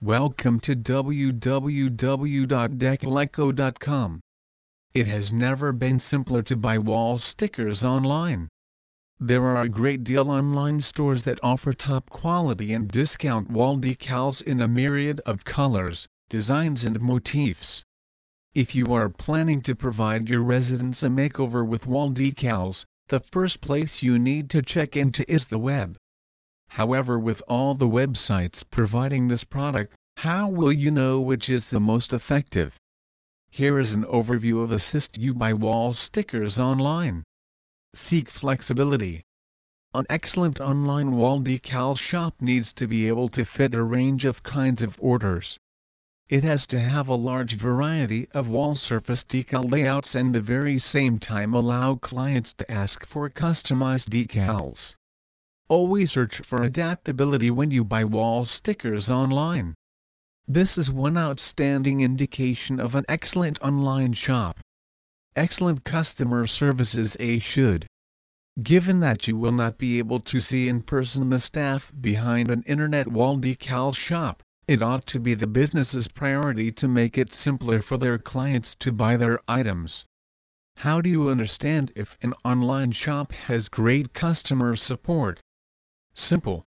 Welcome to www.decaleco.com. It has never been simpler to buy wall stickers online. There are a great deal online stores that offer top quality and discount wall decals in a myriad of colors, designs and motifs. If you are planning to provide your residence a makeover with wall decals, the first place you need to check into is the web. However with all the websites providing this product, how will you know which is the most effective? Here is an overview of Assist You buy Wall Stickers Online. Seek flexibility. An excellent online wall decal shop needs to be able to fit a range of kinds of orders. It has to have a large variety of wall surface decal layouts and the very same time allow clients to ask for customized decals. Always search for adaptability when you buy wall stickers online. This is one outstanding indication of an excellent online shop. Excellent customer service is a should. Given that you will not be able to see in person the staff behind an internet wall decal shop, it ought to be the business's priority to make it simpler for their clients to buy their items. How do you understand if an online shop has great customer support? Simple.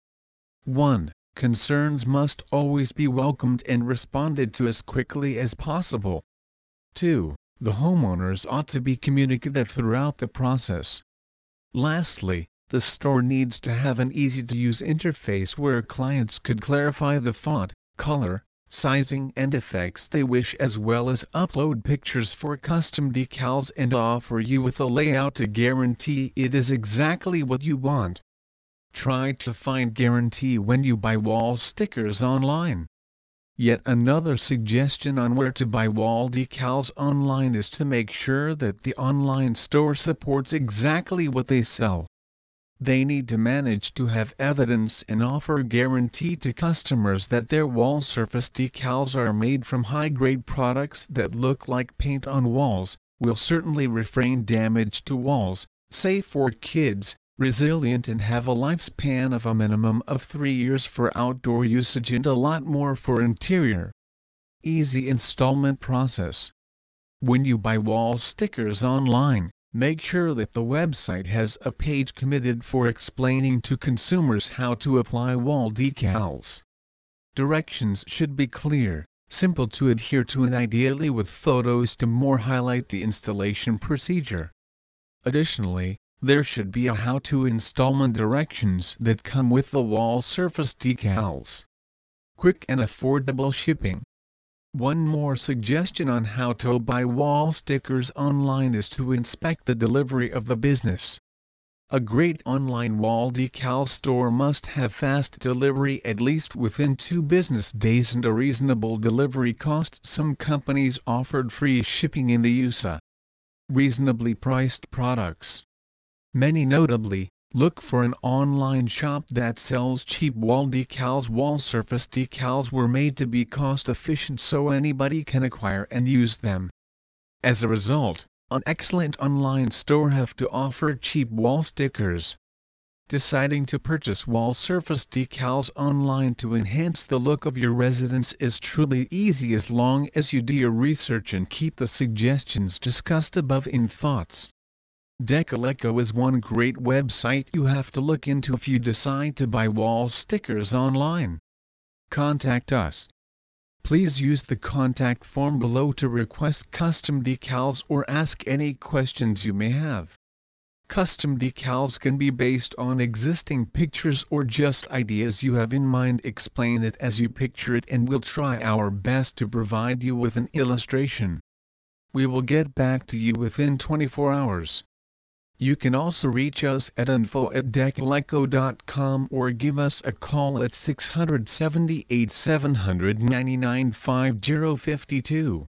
1. Concerns must always be welcomed and responded to as quickly as possible. 2. The homeowners ought to be communicative throughout the process. Lastly, the store needs to have an easy-to-use interface where clients could clarify the font, color, sizing and effects they wish as well as upload pictures for custom decals and offer you with a layout to guarantee it is exactly what you want. Try to find guarantee when you buy wall stickers online. Yet another suggestion on where to buy wall decals online is to make sure that the online store supports exactly what they sell. They need to manage to have evidence and offer guarantee to customers that their wall surface decals are made from high-grade products that look like paint on walls, will certainly refrain damage to walls, safe for kids, resilient and have a lifespan of a minimum of 3 years for outdoor usage and a lot more for interior. Easy installment process. When you buy wall stickers online, make sure that the website has a page committed for explaining to consumers how to apply wall decals. Directions should be clear, simple to adhere to and ideally with photos to more highlight the installation procedure. Additionally, there should be a how-to installment directions that come with the wall surface decals. Quick and affordable shipping. One more suggestion on how to buy wall stickers online is to inspect the delivery of the business. A great online wall decal store must have fast delivery at least within two business days and a reasonable delivery cost. Some companies offered free shipping in the USA. Reasonably priced products. Many notably, look for an online shop that sells cheap wall decals. Wall surface decals were made to be cost efficient so anybody can acquire and use them. As a result, an excellent online store have to offer cheap wall stickers. Deciding to purchase wall surface decals online to enhance the look of your residence is truly easy as long as you do your research and keep the suggestions discussed above in thoughts. Decaleco is one great website you have to look into if you decide to buy wall stickers online. Contact us. Please use the contact form below to request custom decals or ask any questions you may have. Custom decals can be based on existing pictures or just ideas you have in mind. Explain it as you picture it and we'll try our best to provide you with an illustration. We will get back to you within 24 hours. You can also reach us at info at decaleco.com or give us a call at 678 799 5052.